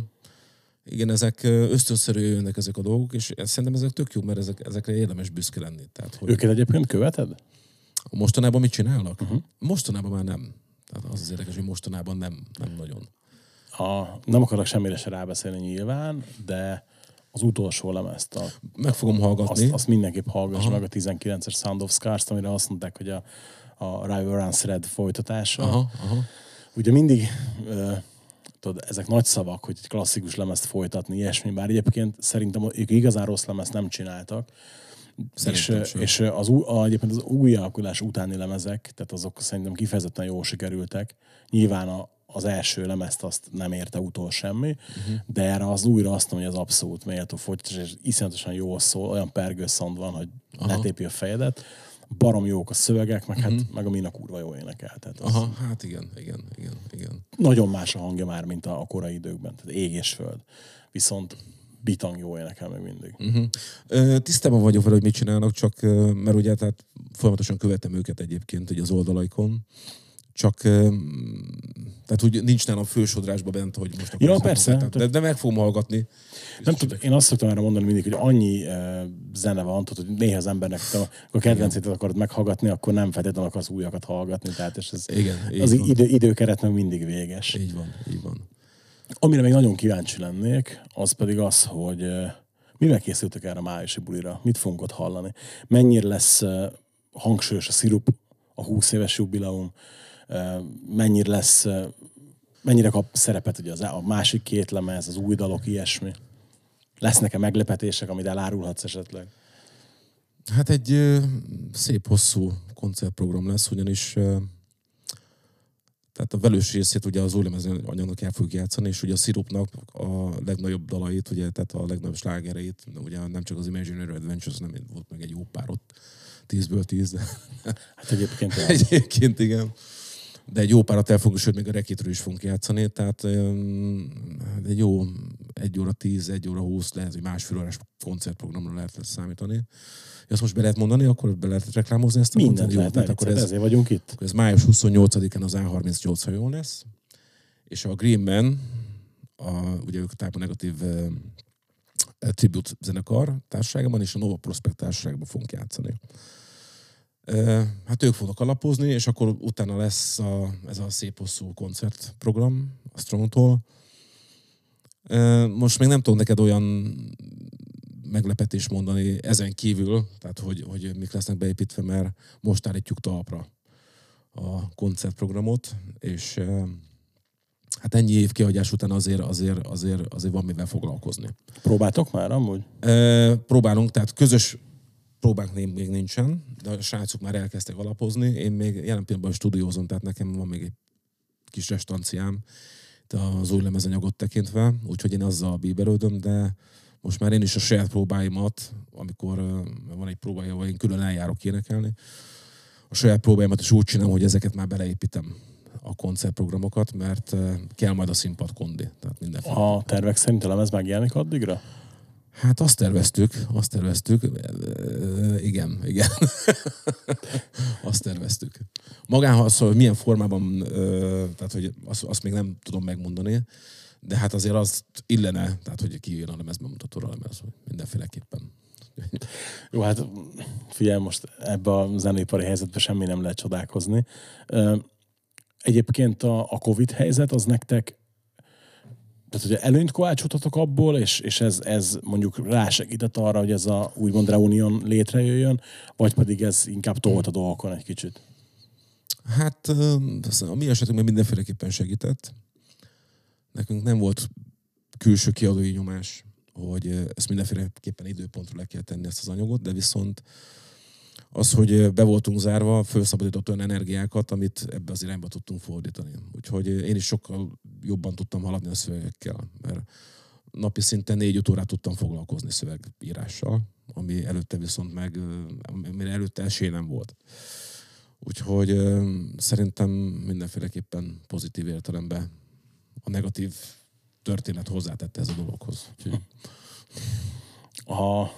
igen, ezek ösztönszerű jönnek ezek a dolgok, és szerintem ezek tök jó, mert ezek, ezekre érdemes büszke lenni. Tehát, hogy... Őket egyébként követed? Mostanában mit csinálnak? Uh-huh. Mostanában már nem. Tehát az az érdekes, hogy mostanában nem, nem nagyon. A, nem akarok semmire se rábeszélni nyilván, de az utolsó lemezt. A, meg fogom hallgatni. Azt, azt mindenképp hallgass meg a 19-es Sound of Scars-t, amire azt mondták, hogy a, a Rival Runs Red folytatása. Aha, aha. Ugye mindig uh, tudod, ezek nagy szavak, hogy egy klasszikus lemezt folytatni, ilyesmi, bár egyébként szerintem ők igazán rossz lemezt nem csináltak, és, és az, a, egyébként az új alakulás utáni lemezek, tehát azok szerintem kifejezetten jól sikerültek. Nyilván a, az első lemezt azt nem érte utol semmi, uh-huh. de erre az újra azt mondom, hogy az abszolút méltó folytatás, és iszonyatosan jól szól, olyan pergőszont van, hogy Aha. letépi a fejedet. Barom jók a szövegek, meg, uh-huh. hát, mhm. meg a Mina kurva jól énekel. Tehát az Aha, hát igen, igen, igen, igen. Nagyon más a hangja már, mint a, a korai időkben. Tehát ég és föld. Viszont bitang jó énekel meg mindig. Uh-huh. Tisztában vagyok vele, hogy mit csinálnak, csak mert ugye tehát folyamatosan követem őket egyébként ugye az oldalaikon, csak tehát úgy nincs nálam fősodrásba bent, hogy most Ja, persze. Tehát, de, de meg fogom hallgatni. Nem tudom, én azt szoktam erre mondani mindig, hogy annyi uh, zene van, tudod, hogy néha az embernek, ha a kedvencét akarod meghallgatni, akkor nem feltétlenül akarsz újakat hallgatni. Tehát és ez, Igen, az idő, időkeret meg mindig véges. Így van, így van. Amire még nagyon kíváncsi lennék, az pedig az, hogy mivel készültek erre a májusi bulira? Mit fogunk ott hallani? Mennyire lesz hangsúlyos a szirup, a 20 éves jubileum? Mennyire lesz, mennyire kap szerepet ugye az, a másik két lemez, az új dalok, ilyesmi? Lesznek-e meglepetések, amit elárulhatsz esetleg? Hát egy szép hosszú koncertprogram lesz, ugyanis tehát a velős részét ugye az új anyagnak el fogjuk játszani, és ugye a szirupnak a legnagyobb dalait, ugye, tehát a legnagyobb slágereit, ugye nem csak az Imaginary Adventures, nem volt meg egy jó pár ott, tízből tíz. Hát egyébként... egyébként igen. De egy jó párat el fogunk, sőt, még a rekitről is fogunk játszani, tehát egy jó egy óra tíz, egy óra húsz, lehet, hogy másfél órás koncertprogramra lehet számítani. Ezt most be lehet mondani, akkor be lehet reklámozni ezt a Mindent lehet, tehát akkor ez, ezért vagyunk itt. Akkor ez május 28-án az A38, ha jól lesz. És a Green Man, a, ugye ők a Type Negatív Tribute zenekar társaságban és a Nova Prospect társaságban fogunk játszani. Hát ők fognak alapozni, és akkor utána lesz a, ez a szép hosszú koncertprogram a Strongtól. Uh, most még nem tudom neked olyan meglepetés mondani ezen kívül, tehát hogy, hogy mik lesznek beépítve, mert most állítjuk talpra a koncertprogramot, és hát ennyi év kihagyás után azért, azért, azért, azért van mivel foglalkozni. Próbáltok már amúgy? E, próbálunk, tehát közös próbánk még nincsen, de a srácok már elkezdtek alapozni. Én még jelen pillanatban stúdiózom, tehát nekem van még egy kis restanciám, az új lemezanyagot tekintve, úgyhogy én azzal bíbelődöm, de most már én is a saját próbáimat, amikor van egy próbája, ahol én külön eljárok énekelni, a saját próbáimat is úgy csinálom, hogy ezeket már beleépítem a koncertprogramokat, mert kell majd a színpad kondi. Tehát. A tervek szerint a lemez megjelenik addigra? Hát azt terveztük, azt terveztük. Igen, igen. azt terveztük. Magán, az, hogy milyen formában, tehát hogy azt, azt még nem tudom megmondani, de hát azért azt illene, tehát hogy kijön a lemez bemutatóra a lemez, mindenféleképpen. Jó, hát figyelj, most ebbe a zenépari helyzetbe semmi nem lehet csodálkozni. Egyébként a, a Covid helyzet az nektek tehát, hogy előnyt kovácsoltatok abból, és, és ez, ez mondjuk rásegített arra, hogy ez a úgymond reunión létrejöjjön, vagy pedig ez inkább tolt a dolgokon egy kicsit? Hát a mi esetünkben mindenféleképpen segített. Nekünk nem volt külső kiadói nyomás, hogy ezt mindenféleképpen időpontra le kell tenni ezt az anyagot, de viszont az, hogy be voltunk zárva, felszabadított olyan energiákat, amit ebbe az irányba tudtunk fordítani. Úgyhogy én is sokkal jobban tudtam haladni a szövegekkel, mert napi szinten négy-öt órát tudtam foglalkozni szövegírással, ami előtte viszont meg, ö, amire előtte esély nem volt. Úgyhogy szerintem mindenféleképpen pozitív értelemben a negatív történet hozzátette ez a dologhoz. Úgyhogy, ha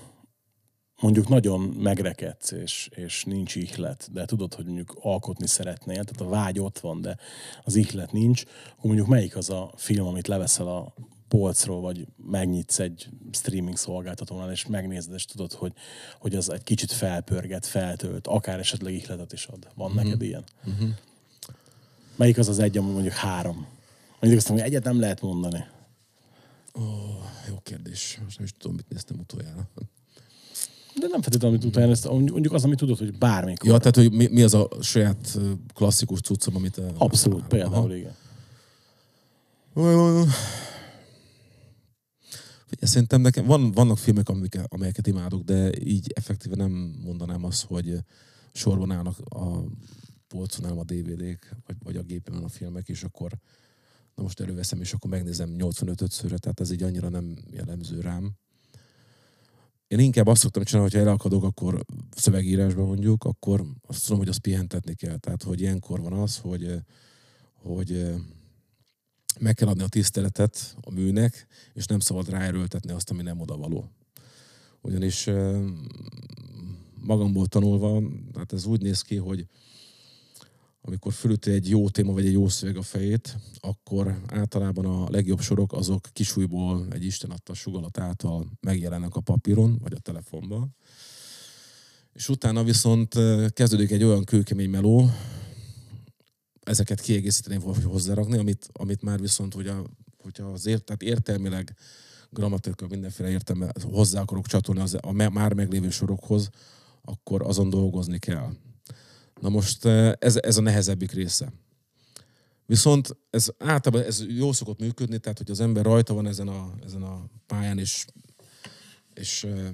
mondjuk nagyon megrekedsz, és, és nincs ihlet, de tudod, hogy mondjuk alkotni szeretnél, tehát a vágy ott van, de az ihlet nincs, akkor mondjuk melyik az a film, amit leveszel a polcról, vagy megnyitsz egy streaming szolgáltatónál, és megnézed, és tudod, hogy, hogy az egy kicsit felpörget, feltölt, akár esetleg ihletet is ad. Van mm-hmm. neked ilyen? Mm-hmm. Melyik az az egy, ami mondjuk három? Mondjuk azt mondom, hogy egyet nem lehet mondani. ó, jó kérdés. Most nem is tudom, mit néztem utoljára. De nem feltétlenül, amit utána, ezt, mondjuk az, amit tudod, hogy bármikor. Ja, tehát, hogy mi, mi az a saját klasszikus cuccom, amit... Abszolút, például igen. Figyelj, Szerintem nekem van, vannak filmek, amelyeket, amelyeket imádok, de így effektíve nem mondanám azt, hogy sorban állnak a polcon a DVD-k, vagy, vagy a gépemen a filmek, és akkor na most előveszem, és akkor megnézem 85-szörre, tehát ez így annyira nem jellemző rám. Én inkább azt szoktam csinálni, hogyha elakadok, akkor szövegírásban mondjuk, akkor azt tudom, hogy azt pihentetni kell. Tehát, hogy ilyenkor van az, hogy, hogy meg kell adni a tiszteletet a műnek, és nem szabad ráerőltetni azt, ami nem oda való. Ugyanis magamból tanulva, hát ez úgy néz ki, hogy amikor fölüti egy jó téma, vagy egy jó szöveg a fejét, akkor általában a legjobb sorok azok kisújból egy Isten adta sugalat által megjelennek a papíron, vagy a telefonban. És utána viszont kezdődik egy olyan kőkemény meló, ezeket kiegészíteni vagy hozzárakni, amit, amit már viszont, hogy a, hogyha az ért, tehát értelmileg, grammatikai mindenféle értelme hozzá akarok csatolni az, a már meglévő sorokhoz, akkor azon dolgozni kell. Na most eh, ez, ez a nehezebbik része. Viszont ez általában ez jó szokott működni, tehát hogy az ember rajta van ezen a, ezen a pályán, és, és eh,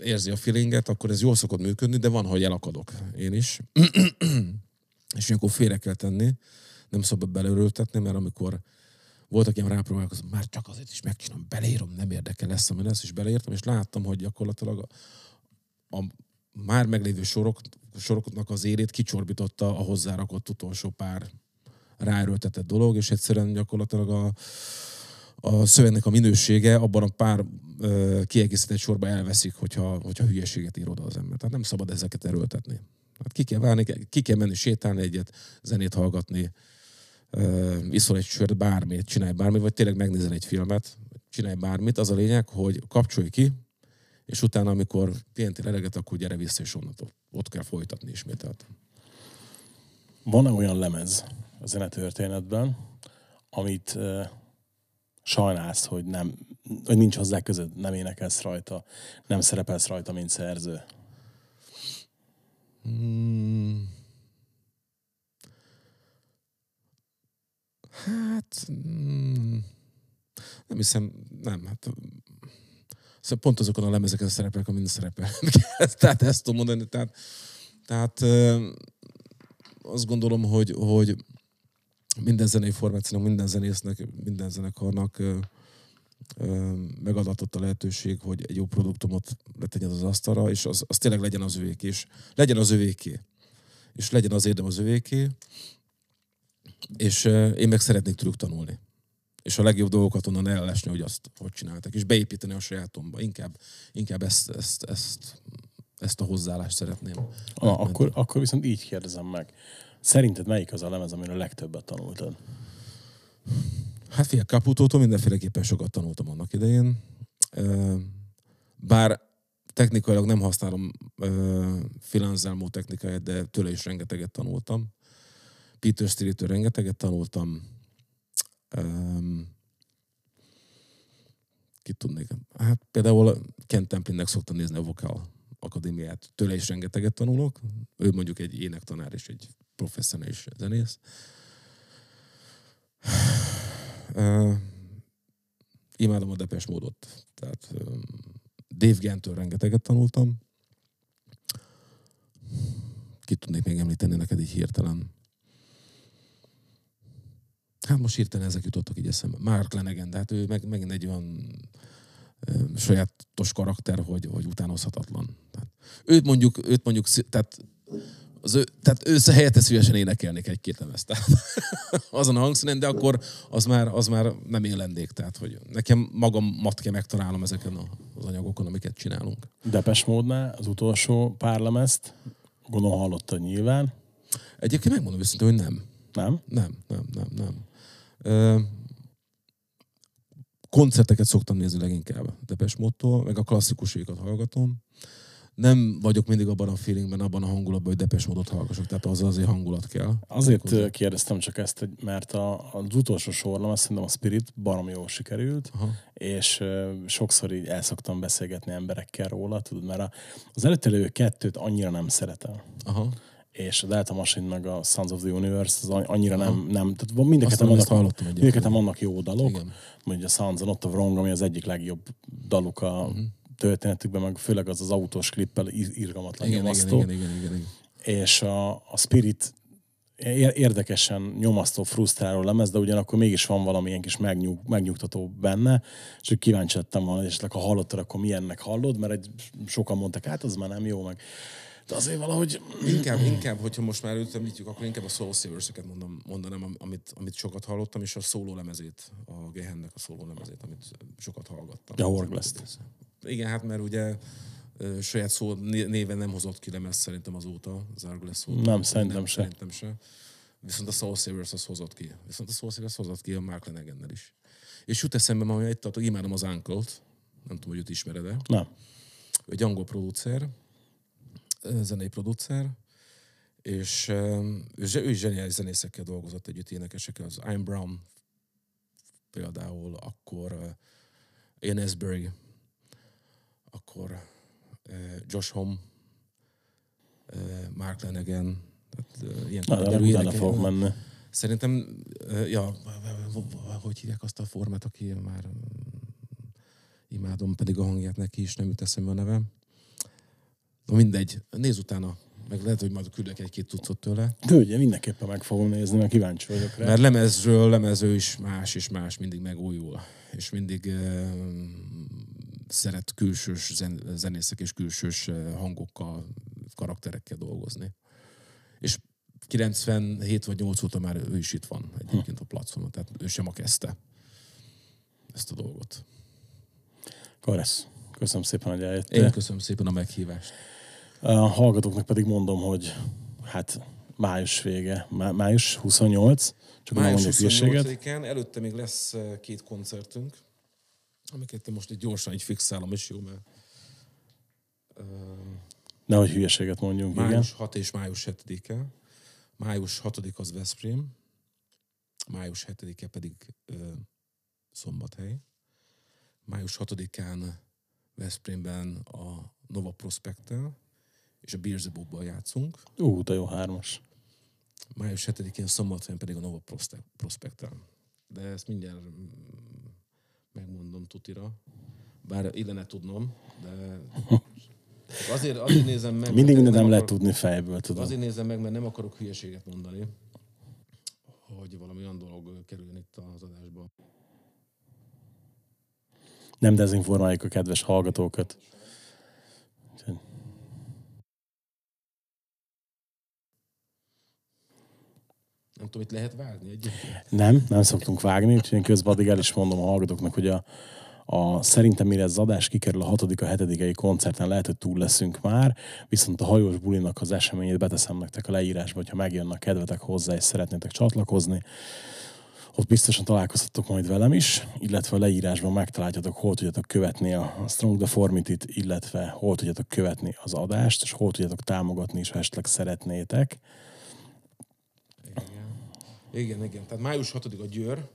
érzi a feelinget, akkor ez jól szokott működni, de van, hogy elakadok én is. és ilyenkor félre kell tenni, nem szabad beleörültetni, mert amikor voltak ilyen rápróbálkozó, már csak azért is megcsinálom, beleírom, nem érdekel lesz, ami lesz, és beleírtam, és láttam, hogy gyakorlatilag a, a már meglévő sorok, soroknak az érét kicsorbította a hozzárakott utolsó pár ráerőltetett dolog, és egyszerűen gyakorlatilag a, a szövegnek a minősége abban a pár ö, kiegészített sorba elveszik, hogyha, hogyha hülyeséget ír oda az ember. Tehát nem szabad ezeket erőltetni. Hát ki kell válni, ki kell menni sétálni egyet, zenét hallgatni, ö, iszol egy sört, bármit, csinálj bármit, vagy tényleg megnézel egy filmet, csinálj bármit. Az a lényeg, hogy kapcsolj ki, és utána, amikor pihentél eleget, akkor gyere vissza, és onnantól ott kell folytatni ismételten. Van-e olyan lemez a zenetörténetben, amit uh, sajnálsz, hogy, nem, hogy nincs hozzá között, nem énekelsz rajta, nem szerepelsz rajta, mint szerző? Hmm. Hát... Mm, nem hiszem, nem. Hát, szóval pont azokon a lemezeken szerepelek, amin szerepel. tehát ezt tudom mondani. Tehát, tehát azt gondolom, hogy, hogy minden zenei formációnak, minden zenésznek, minden zenekarnak megadatott a lehetőség, hogy egy jó produktumot letegyen az asztalra, és az, az tényleg legyen az övéké, és legyen az övéké. És legyen az érdem az övéké, és én meg szeretnék tőlük tanulni. És a legjobb dolgokat onnan ellesni, hogy azt hogy csináltak, és beépíteni a sajátomba. Inkább, inkább ezt, ezt, ezt, ezt a hozzáállást szeretném. Ah, akkor, akkor viszont így kérdezem meg. Szerinted melyik az a lemez, amiről a legtöbbet tanultad? Hát figyelj, Caputótól mindenféleképpen sokat tanultam annak idején. Bár technikailag nem használom ö, Filanzelmó technikáját, de tőle is rengeteget tanultam. Peter Steele-től rengeteget tanultam. Um, Kit tudnék? Hát például Ken Templinnek szoktam nézni a Vokál Akadémiát. Tőle is rengeteget tanulok. Ő mondjuk egy énektanár és egy professzionális zenész. Uh, imádom a depes módot. Tehát um, Dave Gentől rengeteget tanultam. Ki tudnék még említeni neked így hirtelen? Hát most hirtelen ezek jutottak így eszembe. Mark Lenegen, de hát ő meg, megint egy olyan ö, sajátos karakter, hogy, hogy utánozhatatlan. Tehát, őt mondjuk, őt mondjuk, tehát az ő, tehát ő helyette szívesen énekelnék egy-két lemezt. Tehát, azon a hangszínen, de akkor az már, az már nem élendék. Tehát, hogy nekem magamat kell megtalálnom ezeken az anyagokon, amiket csinálunk. Depes módnál az utolsó pár lemezt, gondolom hallottad nyilván, Egyébként megmondom őszintén, hogy nem. nem? Nem, nem, nem, nem. Koncerteket szoktam nézni leginkább Depes Módtól, meg a klasszikusékat hallgatom. Nem vagyok mindig abban a feelingben, abban a hangulatban, hogy Depes Módot hallgassak, tehát az azért hangulat kell. Azért ö, kérdeztem csak ezt, mert a, az utolsó sorlemez szerintem a Spirit barom jól sikerült, Aha. és sokszor így el szoktam beszélgetni emberekkel róla, tudod, mert az előtte lévő kettőt annyira nem szeretem. Aha. És a Delta Machine meg a Sons of the Universe az annyira nem, nem tehát mind a ketten vannak, hallottam mind a vannak jó dalok, Igen. mondjuk a Sons of the Wrong, ami az egyik legjobb daluk a Mhm. történetükben, meg főleg az az autós klippel ir- irgalmatlan Igen, igen, nyomasztó. igen, igen, igen, igen. És a, a Spirit ér- érdekesen nyomasztó, frusztráló lemez, de ugyanakkor mégis van valamilyen kis megnyug, megnyugtató benne, és úgy kíváncsi lettem volna, és ha hallottad, akkor milyennek hallod, mert egy, sokan mondták, hát az már nem jó, meg de azért valahogy Inkább, inkább, hogyha most már őt említjük, akkor inkább a Soul Savers-eket mondom, mondanám, am- amit, amit sokat hallottam, és a szóló lemezét, a Gehennek a szóló lemezét, amit sokat hallgattam. Ja, Horgleszt. Igen, hát mert ugye saját szó né- néven nem hozott ki lemez szerintem azóta, az Argless óta. Nem, szerintem se. Szerintem se. Viszont a Soul Savers az hozott ki. Viszont a Soul Savers hozott ki a Mark Lenegennel is. És jut eszembe ma, hogy egy tartok, imádom az Uncle-t, nem tudom, hogy őt ismered-e. nem. Ő egy angol producer, zenei producer, és ő, ő is zseniális zenészekkel dolgozott együtt, énekesekkel, az I'm Brown például, akkor Ian Asbury, akkor Josh Homme, Mark Lennigan, tehát, ilyen Na, de utána menni. Szerintem, ja, hogy hívják azt a formát, aki már mm, imádom pedig a hangját neki is, nem jut eszembe a neve. Na mindegy, nézz utána, meg lehet, hogy majd küldök egy-két tucot tőle. Ugye mindenképpen meg fogom nézni, mert kíváncsi vagyok rá. Mert lemezről lemezről is más és más, mindig megújul. És mindig uh, szeret külsős zen, zenészek és külsős uh, hangokkal, karakterekkel dolgozni. És 97 vagy 8 óta már ő is itt van egyébként a platformon, tehát ő sem a kezdte ezt a dolgot. Karesz, köszönöm szépen, hogy eljöttél. Én köszönöm szépen a meghívást. A hallgatóknak pedig mondom, hogy hát május vége, má- május 28, csak nem Május hülyeséget. 28-án előtte még lesz eh, két koncertünk, amiket most így gyorsan így fixálom, és jó, mert Nehogy hülyeséget mondjunk, május igen. 6 és május 7-e. Május 6 az Veszprém, május 7-e pedig ö, Szombathely. Május 6-án Veszprémben a Nova Prospectel és a Beelzebubban játszunk. Ú, de jó hármas. Május 7-én Szombathelyen pedig a Nova Prospectel. De ezt mindjárt mm, megmondom tutira. Bár illene tudnom, de azért, azért nézem meg. Mindig mindent nem lehet tudni fejből, tudom. Azért nézem meg, mert nem akarok hülyeséget mondani. hogy valami olyan dolog kerüljön itt az adásba. Nem dezinformáljuk a kedves hallgatókat. Tudom, itt lehet vágni egyébként? Nem, nem szoktunk vágni, úgyhogy én közben addig el is mondom a hallgatóknak, hogy a, a, szerintem mire az adás kikerül a hatodik, a hetedikei koncerten lehet, hogy túl leszünk már, viszont a hajós bulinak az eseményét beteszem nektek a leírásba, hogyha megjönnek kedvetek hozzá és szeretnétek csatlakozni. Ott biztosan találkozhatok majd velem is, illetve a leírásban megtaláljátok, hol tudjátok követni a Strong Deformity-t, illetve hol tudjátok követni az adást, és hol tudjátok támogatni is, ha esetleg szeretnétek. Igen. Igen. Tehát május 6 a Győr,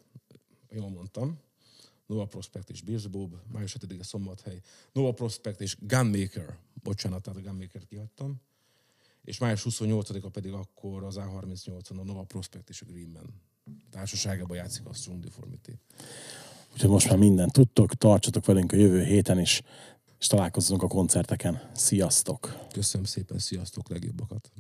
jól mondtam, Nova Prospect és Birsbob, május 7-e Szombathely, Nova Prospect és Gunmaker, bocsánat, tehát a Gunmaker-t kihagytam, és május 28-a pedig akkor az A38-on a Nova Prospect és a Greenman társaságában játszik a Strong Deformity. Úgyhogy most már mindent tudtok, tartsatok velünk a jövő héten is, és találkozzunk a koncerteken. Sziasztok! Köszönöm szépen, sziasztok, legjobbakat!